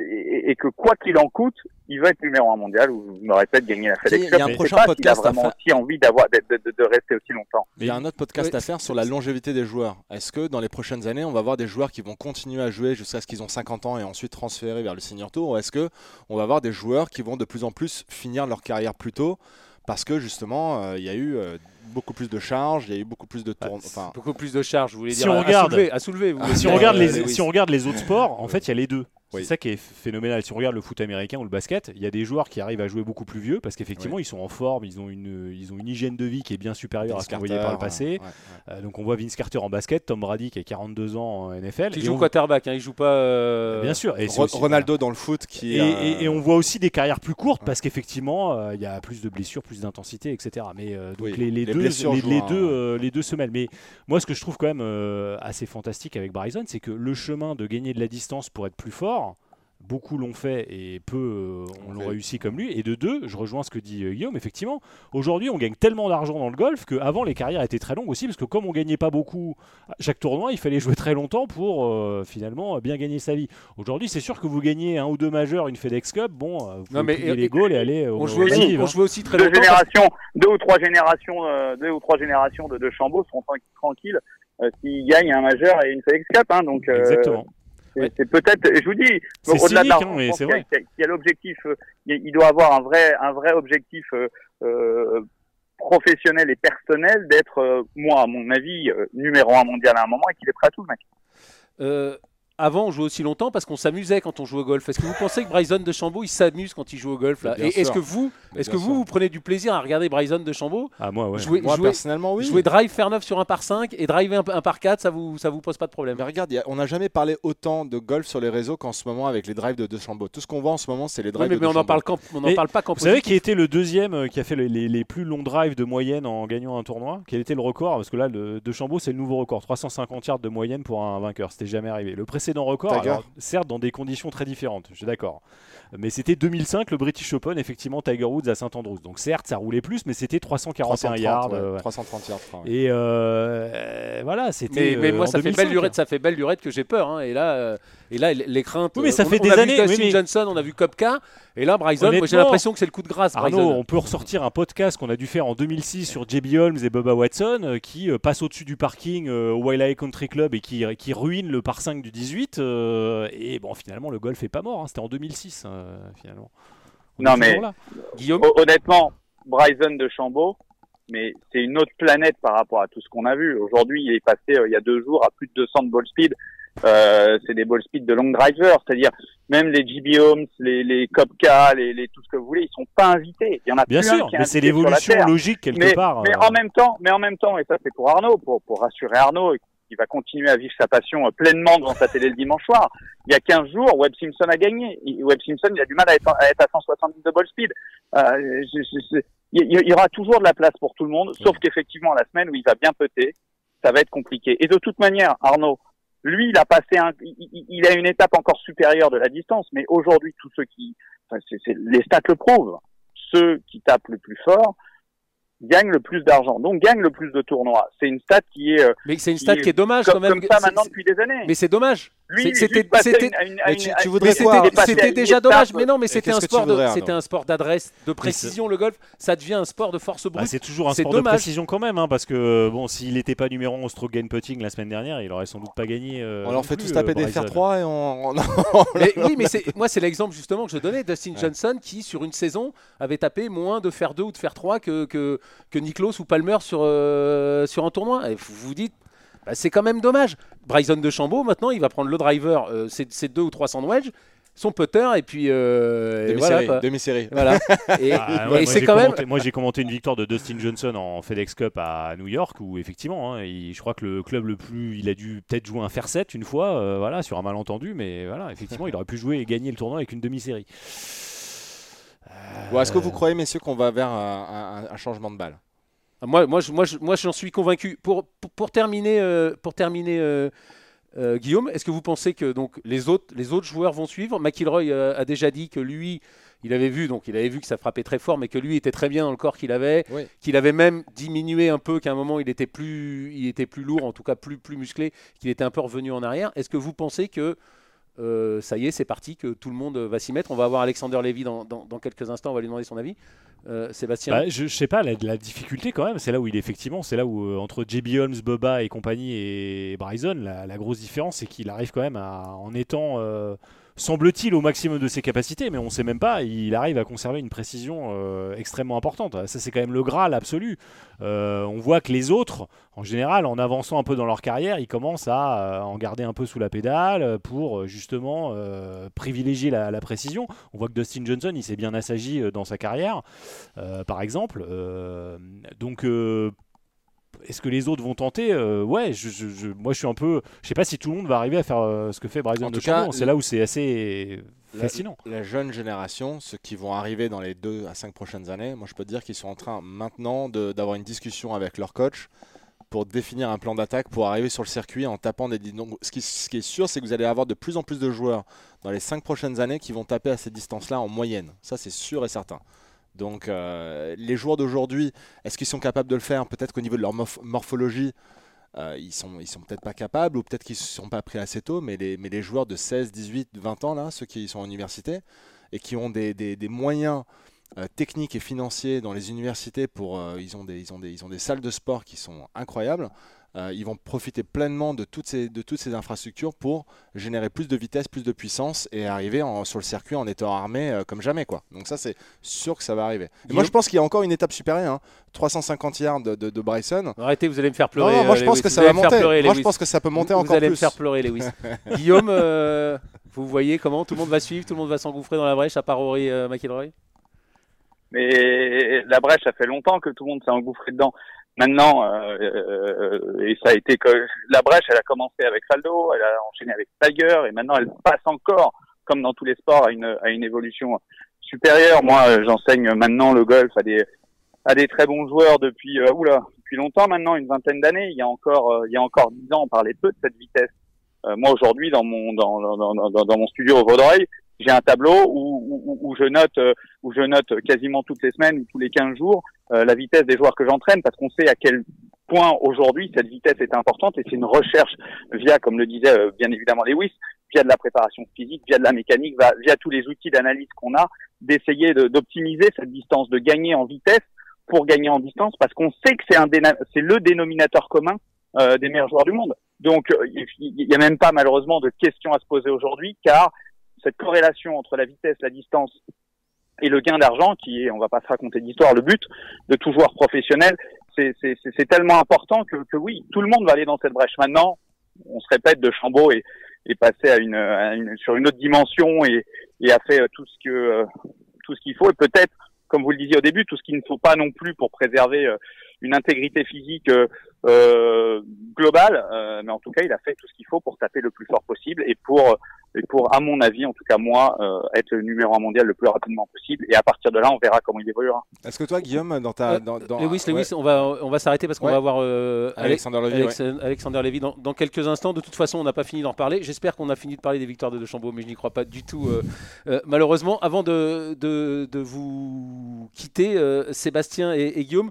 et, et que quoi qu'il en coûte, il veut être numéro un mondial ou je me répète gagner la FedEx il y a Cup. un prochain pas s'il a podcast à vraiment faire. aussi envie d'avoir de, de, de- de rester aussi longtemps. Il y a un autre podcast Oui. à faire sur la longévité des joueurs. Est-ce que dans les prochaines années, on va avoir des joueurs qui vont continuer à jouer jusqu'à ce qu'ils ont 50 ans et ensuite transférer vers le senior tour? Ou est-ce que on va avoir des joueurs qui vont de plus en plus finir leur carrière plus tôt parce que justement, euh, il y a eu euh, beaucoup plus de charges, il y a eu beaucoup plus de tours. C'est Enfin, Beaucoup plus de charges, vous voulez Si dire on à, regarde- à soulever, à soulever, vous voulez Si dire, on, regarde euh, les, Lewis. si on regarde les autres sports, en fait, il y a les deux. Oui. C'est ça qui est phénoménal. Si on regarde le foot américain ou le basket, il y a des joueurs qui arrivent à jouer beaucoup plus vieux parce qu'effectivement, ils sont en forme, ils ont, une, ils ont une hygiène de vie qui est bien supérieure à Vince ce qu'on voyait par le Carter, passé. ouais, ouais. Euh, donc on voit Vince Carter en basket, Tom Brady qui a 42 ans en NFL. Qui et joue on- quarterback, hein, il joue pas. euh, Bien sûr. Et, Ro- aussi- Ronaldo dans le foot qui Et, euh, et- et on voit aussi des carrières plus courtes Ouais. parce qu'effectivement, euh, il y a plus de blessures, plus d'intensité, etc. Mais euh, donc Oui, les, les les deux, les, un- deux, euh, les deux se mêlent. Mais moi, ce que je trouve quand même euh, assez fantastique avec Bryson, c'est que le chemin de gagner de la distance pour être plus fort beaucoup l'ont fait et peu euh, on l'ont réussi comme lui. Et de deux, je rejoins ce que dit euh, Guillaume, effectivement, aujourd'hui on gagne tellement d'argent dans le golf qu'avant les carrières étaient très longues aussi, parce que comme on gagnait pas beaucoup à chaque tournoi, il fallait jouer très longtemps pour euh, finalement bien gagner sa vie. Aujourd'hui, c'est sûr que vous gagnez un ou deux majeurs, une FedEx Cup, bon, euh, vous pouvez Non, mais- et- les goals et aller au On aussi, on hein. aussi très deux longtemps. parce- générations, deux ou trois générations, euh, deux ou trois générations de, de Chambaud seront tran- tranquilles euh, s'ils gagnent un majeur et une FedEx Cup. Hein, donc euh, Exactement. C'est Ouais. peut-être, je vous dis, C'est au-delà de l'argent, hein, c'est vrai. y a- l'objectif, euh, il il doit avoir un vrai, un vrai objectif euh, euh, professionnel et personnel d'être, euh, moi, à mon avis, numéro un mondial à un moment et qu'il est prêt à tout, le mec. Euh, avant, on jouait aussi longtemps parce qu'on s'amusait quand on jouait au golf. Est-ce que vous pensez que Bryson de Chambaud il s'amuse quand il joue au golf là Bien Et est-ce que vous, est-ce que vous, vous prenez du plaisir à regarder Bryson de Chambaud Ah, moi, ouais. jouer, Moi, jouer- personnellement, oui. jouer drive faire 9 sur un par 5 et driver un, un par 4, ça vous, ça vous pose pas de problème Mais regarde, a- on n'a jamais parlé autant de golf sur les réseaux qu'en ce moment avec les drives de Dechambeau. Tout ce qu'on voit en ce moment, c'est les drives mais, de mais on n'en parle, on en parle pas qu'en Vous savez qui était le deuxième euh, qui a fait les, les- les plus longs drives de moyenne en gagnant un tournoi? Quel était le record? Parce que là, le De Chambaud, c'est le nouveau record. 350 yards de moyenne pour un vainqueur. C'était jamais arrivé. Le précédent record, Tiger. alors, certes, dans des conditions très différentes, je suis d'accord. Mais c'était 2005, le British Open, effectivement, Tiger Woods à Saint-Andrews. Donc certes, ça roulait plus, mais c'était 341 330, yards. ouais, euh, ouais. 330 yards. je crois, ouais. Et euh, voilà, c'était. Mais, mais euh, moi, en ça fait, 2005. belle lurette, ça fait belle lurette que j'ai peur. hein. Et là, euh, et là, les craintes. Oui, mais ça euh, fait on, des on a années, Vu Dustin oui, mais- Johnson, on a vu Kopka. Et là, Bryson, moi j'ai l'impression que c'est le coup de grâce. Arnaud, Bryson. on peut ressortir un podcast qu'on a dû faire en 2006 sur JB Holmes et Bubba Watson euh, qui euh, passe au-dessus du parking euh, au Waialae Country Club et qui, qui ruine le par 5 du 18. euh, et bon, finalement, le golf est pas mort. hein, C'était en 2006, euh, finalement. On Non, mais-. Guillaume, Hon- Honnêtement, Bryson de Chambaud, mais c'est une autre planète par rapport à tout ce qu'on a vu. Aujourd'hui, il est passé euh, il y a deux jours à plus de 200 de ball speed. Euh, c'est des ball speed de long driver, c'est-à-dire même les GB Holmes, les, les Kopka, les, les tout ce que vous voulez, ils sont pas invités. Il y en a Bien sûr, qui mais c'est l'évolution logique quelque mais, part. mais euh, en même temps, mais en même temps, et ça c'est pour Arnaud, pour, pour rassurer Arnaud, qui va continuer à vivre sa passion euh, pleinement devant sa télé le dimanche soir. Il y a 15 jours, Webb Simpson a gagné. Webb Simpson, il a du mal à être, à être à 170 de ball speed. Euh, je- je- je- il y, aura toujours de la place pour tout le monde, sauf qu'effectivement, la semaine où il va bien peter, ça va être compliqué. Et de toute manière, Arnaud, lui, il a passé un, il, a une étape encore supérieure de la distance, mais aujourd'hui, tous ceux qui, enfin, c'est- c'est- les stats le prouvent, ceux qui tapent le plus fort gagnent le plus d'argent, donc gagnent le plus de tournois. C'est une stat qui est euh, mais c'est une qui stat est qui est dommage comme, quand même. comme ça maintenant depuis des années. Mais c'est dommage. C'était- c'était- tu- voudrais déjà dommage. Mais non, mais c'était un sport c'était un d'adresse, de précision. Le golf, ça devient un sport de force bah, brute. c'est toujours un sport dommage. de précision quand même, hein, parce que bon, s'il n'était pas numéro 1 au stroke gain putting la semaine dernière, il aurait sans doute pas gagné. euh, On leur fait plus, tous taper euh, des fer 3 et on. oui, mais c'est moi c'est l'exemple justement que je donnais. Dustin Ouais. Johnson qui sur une saison avait tapé moins de faire 2 ou de faire 3 que que, que Niklos ou Palmer sur euh, sur un tournoi. Et vous vous dites. Bah, c'est quand même dommage. Bryson de Chambaud, maintenant, il va prendre le driver, euh, c'est 2 ou 300 de wedge, son putter, et puis. euh, voilà, Demi-série. Voilà. Et, Ah, et ouais, moi, c'est j'ai même. commenté- Moi, j'ai commenté une victoire de Dustin Johnson en FedEx Cup à New York, où effectivement, hein, il- je crois que le club le plus, il a dû peut-être jouer un fer 7 une fois, euh, voilà, sur un malentendu, mais voilà, effectivement, il aurait pu jouer et gagner le tournoi avec une demi-série. Bon, Est-ce que vous croyez, messieurs, qu'on va vers un, un- un changement de balle? Moi, moi, moi, moi, j'en suis convaincu. Pour, pour, pour terminer, euh, pour terminer euh, euh, Guillaume, est-ce que vous pensez que donc les autres, les autres joueurs vont suivre? McIlroy euh, a déjà dit que lui, il avait vu, donc il avait vu que ça frappait très fort, mais que lui était très bien dans le corps qu'il avait, Oui. qu'il avait même diminué un peu, qu'à un moment il était plus, il était plus lourd, en tout cas plus, plus musclé, qu'il était un peu revenu en arrière. Est-ce que vous pensez que euh, ça y est, c'est parti, que tout le monde va s'y mettre On va avoir Alexander Levy dans, quelques instants, on va lui demander son avis. Euh, Sébastien Bah, je, sais pas, la, difficulté quand même, c'est là où il est effectivement, c'est là où euh, entre JB Holmes, Bubba et compagnie et Bryson, la, la grosse différence c'est qu'il arrive quand même à, en étant, semble-t-il, au maximum de ses capacités, mais on sait même pas, il arrive à conserver une précision euh, extrêmement importante. Ça c'est quand même le Graal absolu. Euh, on voit que les autres, en général, en avançant un peu dans leur carrière, ils commencent à euh, en garder un peu sous la pédale pour justement privilégier la, la précision. On voit que Dustin Johnson, il s'est bien assagi dans sa carrière par exemple. Donc, est-ce que les autres vont tenter Euh, Ouais, je, je- je- moi je suis un peu. Je sais pas si tout le monde va arriver à faire euh, ce que fait Bryson En de Chambon. C'est là où c'est assez La- fascinant. La jeune génération, ceux qui vont arriver dans les 2 à 5 prochaines années, moi je peux te dire qu'ils sont en train maintenant d'avoir une discussion avec leur coach pour définir un plan d'attaque pour arriver sur le circuit en tapant des. Donc, ce, qui, ce qui est sûr, c'est que vous allez avoir de plus en plus de joueurs dans les 5 prochaines années qui vont taper à cette distance-là en moyenne. Ça, c'est sûr et certain. Donc, euh, les joueurs d'aujourd'hui, est-ce qu'ils sont capables de le faire? Peut-être qu'au niveau de leur morphologie, euh, ils sont, ils sont peut-être pas capables ou peut-être qu'ils ne sont pas pris assez tôt, mais les, mais les joueurs de 16, 18, 20 ans, là, ceux qui sont en université et qui ont des, des, moyens euh, techniques et financiers dans les universités pour ils, ont des, ils, ont des, ils ont des salles de sport qui sont incroyables. Euh, ils vont profiter pleinement de toutes, ces, de toutes ces infrastructures pour générer plus de vitesse, plus de puissance et arriver en, sur le circuit en étant armé comme jamais. Quoi. Donc ça, c'est sûr que ça va arriver. Et moi, je pense qu'il y a encore une étape supérieure. Hein. 350 yards de, de, Bryson. Arrêtez, vous allez me faire pleurer. Non, moi, je pense que ça va monter. moi, je pense que ça peut monter encore plus. Vous allez me faire pleurer, Lewis. Guillaume, vous voyez comment tout le monde va suivre, tout le monde va s'engouffrer dans la brèche à part Rory McIlroy? Mais la brèche, ça fait longtemps que tout le monde s'est engouffré dedans. Maintenant, euh, euh, et ça a été que la brèche, elle a commencé avec Faldo, elle a enchaîné avec Tiger, et maintenant elle passe encore, comme dans tous les sports, à une, à une évolution supérieure. Moi, euh, j'enseigne maintenant le golf à des à des très bons joueurs depuis euh, oula, depuis longtemps maintenant, une vingtaine d'années. Il y a encore euh, il y a encore dix ans, on parlait peu de cette vitesse. moi aujourd'hui, dans mon dans, dans, dans, dans, mon studio au Vaudreuil, j'ai un tableau où, où, je note euh, où je note quasiment toutes les semaines ou tous les 15 jours euh, la vitesse des joueurs que j'entraîne parce qu'on sait à quel point aujourd'hui cette vitesse est importante et c'est une recherche via comme le disait euh, bien évidemment Lewis via de la préparation physique via de la mécanique via tous les outils d'analyse qu'on a d'essayer d'optimiser cette distance de gagner en vitesse pour gagner en distance parce qu'on sait que c'est c'est le dénominateur commun des meilleurs joueurs du monde. Donc il n'y a même pas malheureusement de questions à se poser aujourd'hui car cette corrélation entre la vitesse, la distance et le gain d'argent, qui est, on va pas se raconter d'histoire, le but de tout joueur professionnel, c'est tellement important que, que, oui, tout le monde va aller dans cette brèche. Maintenant, on se répète de Chambaud et, et passer à une, à une, sur une autre dimension et, et a fait euh, tout ce que euh, tout ce qu'il faut et peut-être, comme vous le disiez au début, tout ce qu'il ne faut pas non plus pour préserver euh, une intégrité physique euh, globale, mais en tout cas, il a fait tout ce qu'il faut pour taper le plus fort possible et pour et pour, à mon avis, en tout cas moi, euh, être le numéro un mondial le plus rapidement possible. Et à partir de là, on verra comment il évoluera. Est-ce que toi, Guillaume, dans ta, dans, dans... Lewis, Lewis, on va, on va s'arrêter parce qu'on va avoir euh, Alexander Levy, Alexander Levy dans, dans, quelques instants. De toute façon, on n'a pas fini d'en parler. J'espère qu'on a fini de parler des victoires de De Chambaud, mais je n'y crois pas du tout. Euh, malheureusement, avant de, de, de vous quitter, Sébastien et, et, Guillaume,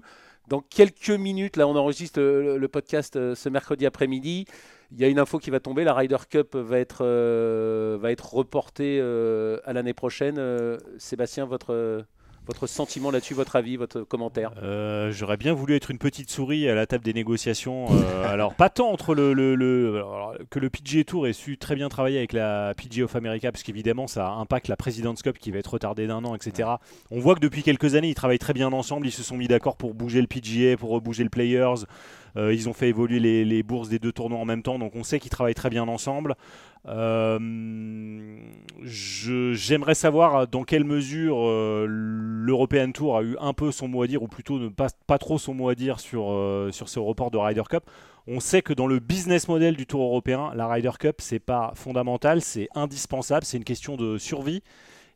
dans quelques minutes, là, on enregistre le, le podcast ce mercredi après-midi. Il y a une info qui va tomber, la Ryder Cup va être, euh, reportée euh, à l'année prochaine. Euh, Sébastien, votre, votre sentiment là-dessus, votre avis, votre commentaire J'aurais bien voulu être une petite souris à la table des négociations. alors, pas tant entre le, le, que le PGA Tour ait su très bien travailler avec la PGA of America, parce qu'évidemment, ça impacte la President's Cup qui va être retardée d'un an, etc. On voit que depuis quelques années, ils travaillent très bien ensemble. Ils se sont mis d'accord pour bouger le PGA, pour bouger le Players. Euh, ils ont fait évoluer les, bourses des deux tournois en même temps, donc on sait qu'ils travaillent très bien ensemble. Euh, j'aimerais savoir dans quelle mesure euh, l'European Tour a eu un peu son mot à dire, ou plutôt ne pas, pas trop son mot à dire sur, sur ce report de Ryder Cup. On sait que dans le business model du Tour européen, la Ryder Cup, c'est pas fondamental, c'est indispensable, c'est une question de survie.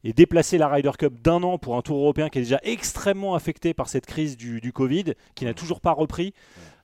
Et déplacer la Ryder Cup d'un an pour un Tour européen qui est déjà extrêmement affecté par cette crise du, Covid, qui n'a toujours pas repris,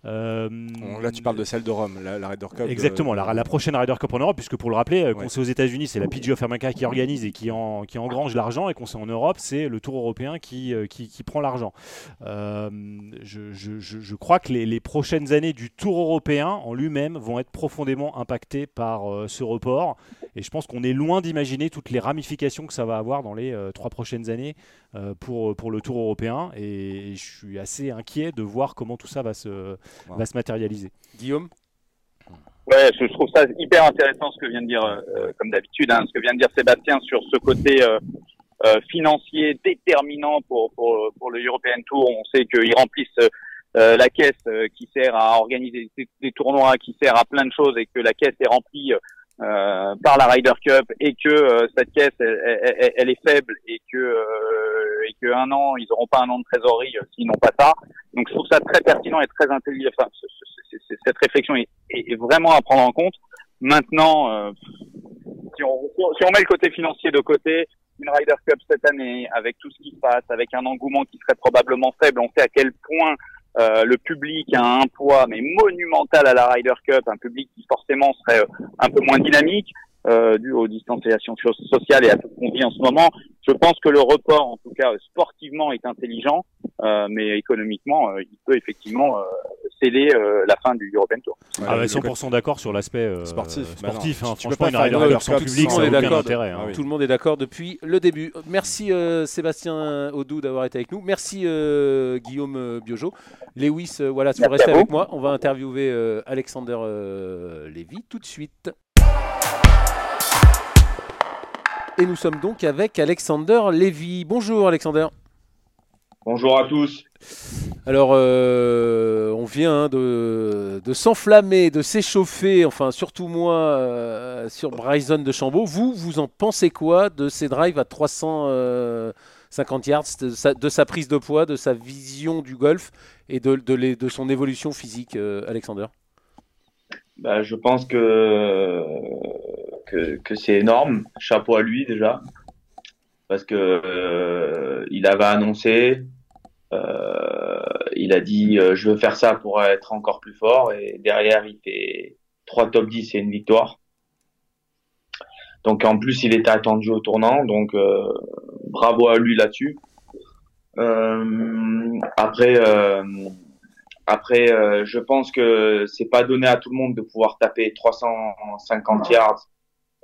là, tu parles de celle de Rome, la, Ryder Cup. Exactement, la, la, prochaine Ryder Cup en Europe, puisque pour le rappeler, euh, qu'on sait aux États-Unis, c'est la PGA of America qui organise et qui, en, qui engrange l'argent, et qu'on sait en Europe, c'est le Tour européen qui, euh, qui, qui prend l'argent. Je, je, je, crois que les, les, prochaines années du Tour européen en lui-même vont être profondément impactées par ce report, et je pense qu'on est loin d'imaginer toutes les ramifications que ça va avoir dans les trois prochaines années pour, pour le Tour européen, et je suis assez inquiet de voir comment tout ça va se va se matérialiser. Guillaume Ouais, je trouve ça hyper intéressant ce que vient de dire, euh, comme d'habitude, hein, ce que vient de dire Sébastien sur ce côté euh, euh, financier déterminant pour, pour, pour le European Tour. On sait qu'ils remplissent la caisse qui sert à organiser des, tournois, qui sert à plein de choses, et que la caisse est remplie par la Ryder Cup, et que cette caisse elle, elle, est faible, et que et que un an ils n'auront pas un an de trésorerie s'ils n'ont pas ça. Donc je trouve ça très pertinent et très intelligent. Enfin, cette réflexion est, vraiment à prendre en compte. Maintenant, euh, si, on, si on met le côté financier de côté, une Ryder Cup cette année, avec tout ce qui se passe, avec un engouement qui serait probablement faible, on sait à quel point Euh, le public a un poids mais monumental à la Ryder Cup, un public qui forcément serait euh, un peu moins dynamique euh, dû aux distanciations sociales et à tout ce qu'on vit en ce moment. Je pense que le report, en tout cas sportivement, est intelligent, euh, mais économiquement, euh, il peut effectivement euh, sceller euh, la fin du European Tour. Ah ouais, 100% d'accord sur l'aspect euh, Sportif. sportif Bah hein. Tu- tu peux Franchement, pas une Cup sans public, sans- aucun d'accord. intérêt. hein. Ah oui. Tout le monde est d'accord depuis le début. Merci euh, Sébastien Audou d'avoir été avec nous. Merci euh, Guillaume euh, Biojo. Lewis, euh, voilà, si vous Merci restez à vous. avec moi, on va interviewer euh, Alexander euh, Lévy tout de suite. Et nous sommes donc avec Alexander Lévy. Bonjour Alexander. Bonjour à tous. Alors, euh, on vient hein, de, de s'enflammer, de s'échauffer, enfin surtout moi, euh, sur Bryson de Chambaud. Vous, vous en pensez quoi de ces drives à 350 yards, de sa, de sa prise de poids, de sa vision du golf et de, de, les- de son évolution physique, euh, Alexander? Bah, je pense que, que, c'est énorme. Chapeau à lui déjà. Parce que euh, il avait annoncé, euh, il a dit euh, je veux faire ça pour être encore plus fort et derrière il fait trois top 10 et une victoire. Donc en plus il était attendu au tournant, donc bravo à lui là-dessus. Après, après, je pense que c'est pas donné à tout le monde de pouvoir taper 350 yards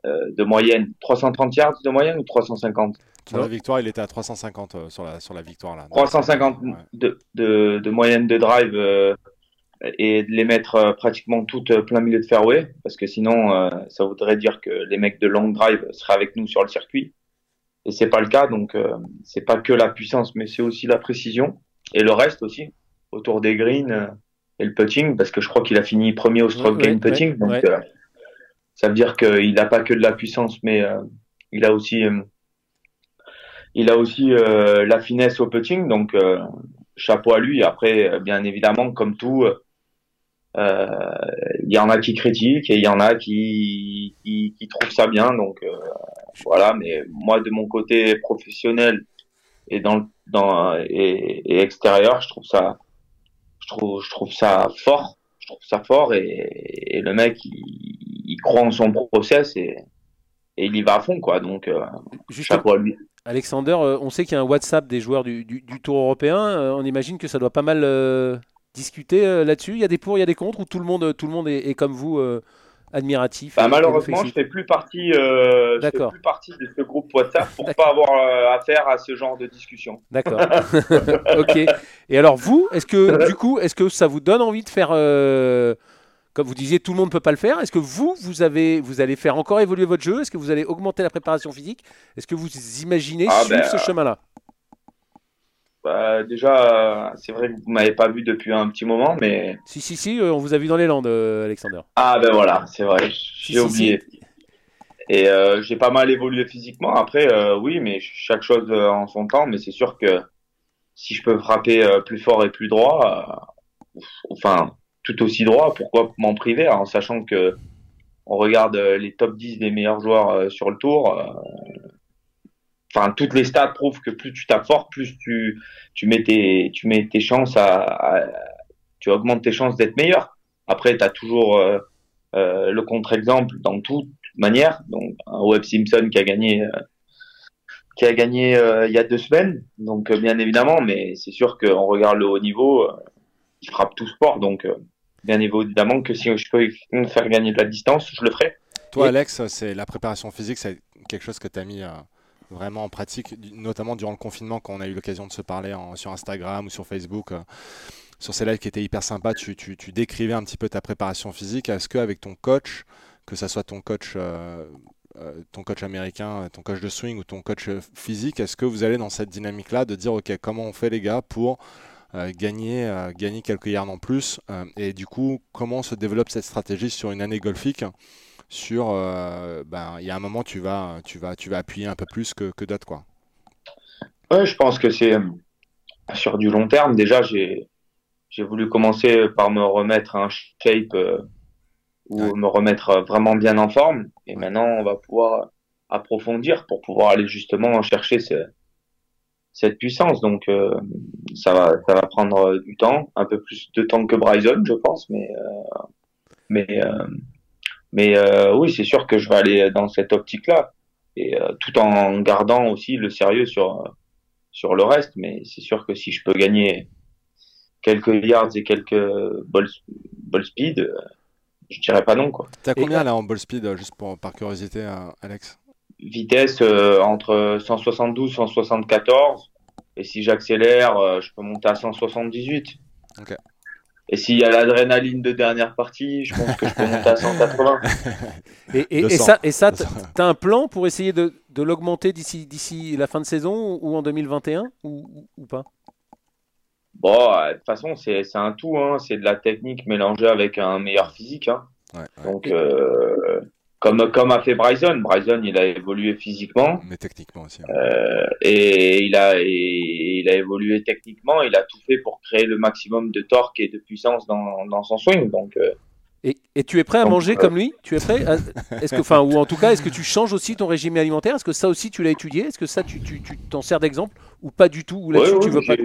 de moyenne, 330 yards de moyenne ou 350 Sur la victoire, il était à 350 euh, sur, la, sur la victoire. Là. 350 Ouais. de, de, de moyenne de drive euh, et de les mettre euh, pratiquement toutes euh, plein milieu de fairway parce que sinon euh, ça voudrait dire que les mecs de long drive seraient avec nous sur le circuit et c'est pas le cas donc euh, c'est pas que la puissance mais c'est aussi la précision et le reste aussi autour des greens euh, et le putting parce que je crois qu'il a fini premier au stroke Ouais, ouais, putting donc ouais. euh, ça veut dire qu'il n'a pas que de la puissance mais euh, il a aussi euh, il a aussi euh, la finesse au putting donc chapeau à lui. Après, bien évidemment, comme tout, il y en a qui critiquent et il y en a qui, qui, qui trouvent ça bien. Donc euh, voilà, mais moi de mon côté professionnel et dans dans et, et extérieur, je trouve ça, je trouve je trouve ça fort. Je trouve ça fort et, et le mec il, il croit en son process et, et il y va à fond quoi. Donc euh, Juste, chapeau à lui. Alexander, euh, on sait qu'il y a un WhatsApp des joueurs du, du- du Tour européen. Euh, on imagine que ça doit pas mal euh, discuter là-dessus. Il y a des pour, il y a des contre, ou tout le monde, tout le monde est, est comme vous, admiratif Bah, malheureusement, je fais plus partie, euh, je fais plus partie de ce groupe WhatsApp pour D'accord. pas avoir euh, affaire à ce genre de discussion. D'accord. ok. Et alors vous, est-ce que du coup, est-ce que ça vous donne envie de faire, euh, comme vous disiez, tout le monde ne peut pas le faire. Est-ce que vous, vous avez, vous allez faire encore évoluer votre jeu? Est-ce que vous allez augmenter la préparation physique? Est-ce que vous imaginez Ah, suivre ben, ce chemin-là? Bah, déjà, euh, c'est vrai que vous m'avez pas vu depuis un petit moment, mais Si, si, si, euh, on vous a vu dans les Landes, euh, Alexander. ah ben voilà, c'est vrai, Si, j'ai si, oublié. Et euh, j'ai pas mal évolué physiquement. Après, euh, oui, mais chaque chose euh, en son temps. Mais c'est sûr que si je peux frapper euh, plus fort et plus droit, euh, enfin tout aussi droit, pourquoi m'en priver en sachant que on regarde euh, les top 10 des meilleurs joueurs euh, sur le tour. euh, Enfin, toutes les stats prouvent que plus tu tapes fort, plus tu tu mets tes tu mets tes chances à, tu augmentes tes chances d'être meilleur. Après, tu as toujours le contre-exemple dans toute manière. Donc, un Webb Simpson qui a gagné, qui a gagné il y a deux semaines. Donc, bien évidemment, mais c'est sûr qu'on regarde le haut niveau, il frappe tout sport. Donc, bien évidemment que si je peux faire gagner de la distance, je le ferai. Toi, Et- Alex, c'est la préparation physique, c'est quelque chose que tu as mis euh, vraiment en pratique, notamment durant le confinement, quand on a eu l'occasion de se parler en- sur Instagram ou sur Facebook. euh, sur ces lives qui étaient hyper sympas, tu, tu- tu décrivais un petit peu ta préparation physique. Est-ce qu'avec ton coach, que ça soit ton coach, euh, ton coach américain, ton coach de swing ou ton coach physique, est-ce que vous allez dans cette dynamique-là de dire, OK, comment on fait les gars pour gagner, euh, gagner quelques yards en plus euh, Et du coup, comment se développe cette stratégie sur une année golfique? Sur euh, ben il y a un moment tu vas tu vas tu vas appuyer un peu plus que, que d'autres quoi. Ouais, je pense que c'est euh, sur du long terme. Déjà, j'ai j'ai voulu commencer par me remettre un shape euh, ou Ouais. me remettre euh, vraiment bien en forme. Et maintenant, on va pouvoir approfondir pour pouvoir aller justement chercher ce- cette puissance. Donc, euh, ça va, ça va prendre du temps, un peu plus de temps que Bryson, je pense, mais mais mais oui, c'est sûr que je vais aller dans cette optique-là et tout en gardant aussi le sérieux sur sur le reste. Mais c'est sûr que si je peux gagner quelques yards et quelques ball, ball speed, je dirais pas non quoi. T'as combien là en ball speed, juste pour, par curiosité, Alex? Vitesse entre 172 174 et si j'accélère, euh, je peux monter à 178. Et s'il y a l'adrénaline de dernière partie, je pense que je peux monter à 180. et, et, ça, et ça, t'as un plan pour essayer de, de l'augmenter d'ici d'ici la fin de saison ou en 2021 ou, ou pas? Bon, de toute façon, c'est un tout. Hein. C'est de la technique mélangée avec un meilleur physique. Hein. Donc, euh, comme, comme a fait Bryson. Bryson, il a évolué physiquement. Mais techniquement aussi. Euh, et, il a, et il a évolué techniquement. Il a tout fait pour créer le maximum de torque et de puissance dans, dans son swing. Donc, euh, et, et, tu es prêt à manger comme lui? Tu es prêt Est-ce que, enfin, ou en tout cas, est-ce que tu changes aussi ton régime alimentaire? Est-ce que ça aussi tu l'as étudié? Est-ce que ça tu t'en tu, sers d'exemple ou pas du tout? Ou là-dessus tu veux pas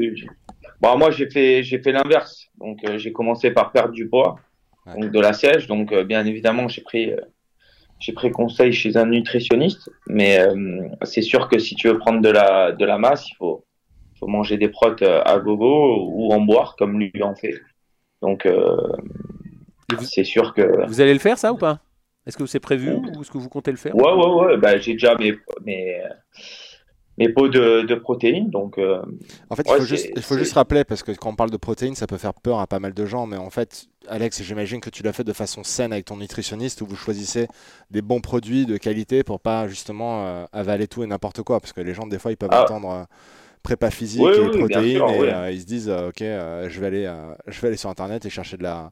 Bon, moi j'ai fait j'ai fait l'inverse. Donc euh, j'ai commencé par perdre du poids, donc de la siège. Donc bien évidemment j'ai pris j'ai pris conseil chez un nutritionniste, mais euh, c'est sûr que si tu veux prendre de la, de la masse, il faut, faut manger des protes euh, à gogo ou en boire comme lui en fait. Donc euh, c'est sûr que. Vous allez le faire ça ou pas? Est-ce que c'est prévu ou est-ce que vous comptez le faire? Ouais, ouais, ouais. Bah, j'ai déjà mes, mes, mes pots de, de protéines. Donc, en fait, il faut, juste, il faut juste rappeler, parce que quand on parle de protéines, ça peut faire peur à pas mal de gens, mais en fait, Alex, j'imagine que tu l'as fait de façon saine avec ton nutritionniste où vous choisissez des bons produits de qualité pour pas justement euh, avaler tout et n'importe quoi. Parce que les gens, des fois, ils peuvent ah. attendre euh, prépa physique et protéines et euh, ils se disent Ok, je, vais aller, je vais aller sur internet et chercher de la,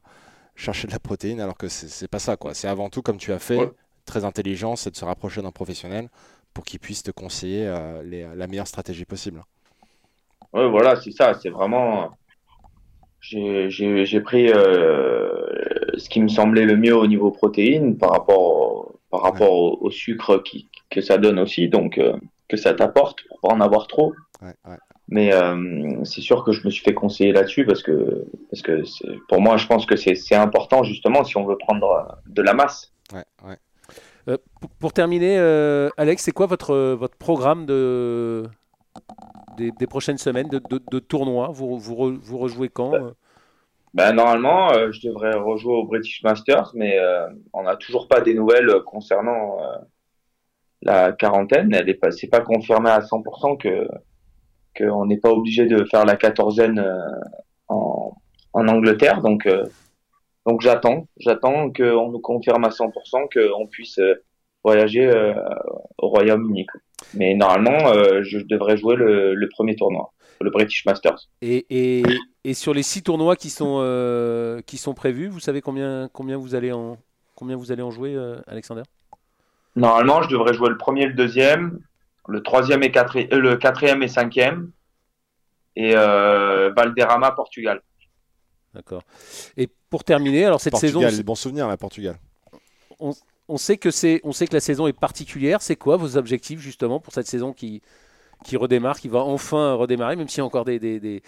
chercher de la protéine alors que c'est pas ça. quoi. C'est avant tout, comme tu as fait, très intelligent, c'est de se rapprocher d'un professionnel pour qu'il puisse te conseiller la meilleure stratégie possible. Oui, voilà, c'est ça. C'est vraiment j'ai pris euh, ce qui me semblait le mieux au niveau protéines par rapport au, par rapport au, sucre qui, que ça donne aussi, donc euh, que ça t'apporte pour pas en avoir trop. Ouais, ouais. Mais euh, c'est sûr que je me suis fait conseiller là-dessus parce que parce que pour moi, je pense que c'est important justement si on veut prendre de la masse. Euh, pour, terminer, Alex, c'est quoi votre votre programme de des, prochaines semaines de, de, tournois vous, vous, rejouez quand euh? Ben, Normalement, euh, je devrais rejouer au British Masters, mais euh, on n'a toujours pas des nouvelles concernant la quarantaine. Elle n'est pas, pas confirmé à 100% que qu'on n'est pas obligé de faire la quatorzaine en, en Angleterre. Donc, donc j'attends, j'attends qu'on nous confirme à 100% qu'on puisse voyager au Royaume-Uni. Mais normalement, euh, je devrais jouer le, premier tournoi, le British Masters. Et, et, et sur les six tournois qui sont, euh, qui sont prévus, vous savez combien, combien, vous, allez en, combien vous allez en jouer, euh, Alexander? Normalement, je devrais jouer le premier, le deuxième, le troisième et quatrième, le quatrième et cinquième, et Valderrama, Portugal. D'accord. Et pour terminer, alors cette Portugal, saison. Bon souvenir, la Portugal on sait que c'est, on sait que la saison est particulière. C'est quoi vos objectifs justement pour cette saison qui qui redémarre, qui va enfin redémarrer, même s'il y a encore des, des, des,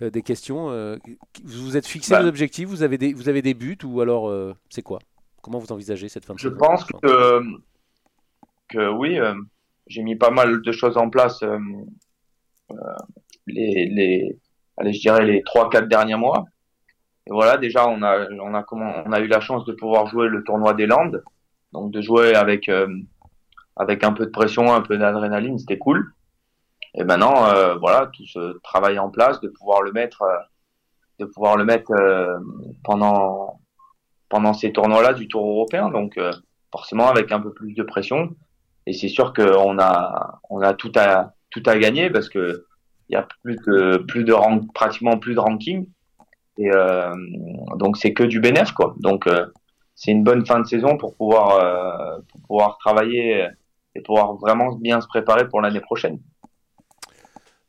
euh, questions. Euh, vous êtes fixé bah. vos objectifs, vous avez des, vous avez des buts ou alors euh, c'est quoi? Comment vous envisagez cette fin de Je saison? Je pense que, que oui, j'ai mis pas mal de choses en place les, les, allez, je dirais les 3-4 derniers mois. Et voilà, déjà, on a, on, a comment, on a eu la chance de pouvoir jouer le tournoi des Landes. Donc de jouer avec euh, avec un peu de pression, un peu d'adrénaline, c'était cool. Et maintenant, euh, voilà, tout ce travail en place, de pouvoir le mettre, euh, de pouvoir le mettre pendant pendant ces tournois-là du Tour européen. Donc forcément avec un peu plus de pression. Et c'est sûr qu'on a on a tout à tout à gagner parce que il y a plus de plus de rank, pratiquement plus de ranking. Et donc c'est que du bénéf quoi. Donc c'est une bonne fin de saison pour pouvoir, euh, pour pouvoir travailler et pouvoir vraiment bien se préparer pour l'année prochaine.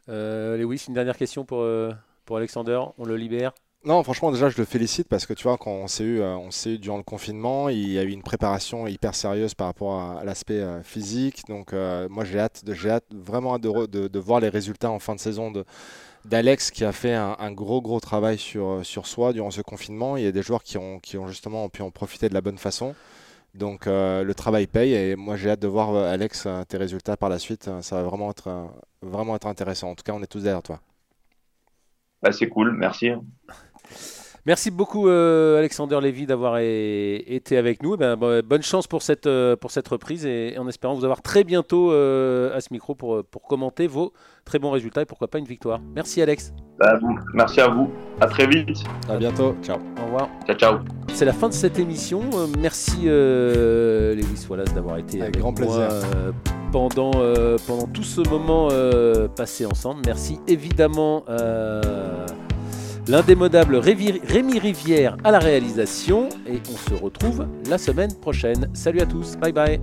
Euh, Lewis, une dernière question pour, euh, pour Alexander, on le libère Non, franchement, déjà, je le félicite parce que tu vois, quand on s'est eu, euh, on s'est durant le confinement, il y a eu une préparation hyper sérieuse par rapport à, l'aspect euh, physique. Donc, euh, moi, j'ai hâte, j'ai hâte vraiment de, de, voir les résultats en fin de saison d'Alex qui a fait un, gros, gros travail sur, soi durant ce confinement. Il y a des joueurs qui ont, qui ont justement pu en profiter de la bonne façon. Donc, le travail paye et moi, j'ai hâte de voir, Alex, tes résultats par la suite. Ça va vraiment être, vraiment intéressant. En tout cas, on est tous derrière toi. Bah, c'est cool, merci. Merci beaucoup euh, Alexander Lévy d'avoir été avec nous. Eh ben, bonne chance pour cette, euh, pour cette reprise et, en espérant vous avoir très bientôt euh, à ce micro pour, pour commenter vos très bons résultats et pourquoi pas une victoire. Merci Alex. Bah, merci à vous. À très vite. À bientôt. Ciao. Au revoir. Ciao ciao. C'est la fin de cette émission. merci Lewis Wallace d'avoir été avec, grand plaisir. pendant, pendant tout ce moment passé ensemble. Merci évidemment l'indémodable Rémi Rivière à la réalisation et on se retrouve la semaine prochaine. Salut à tous, bye bye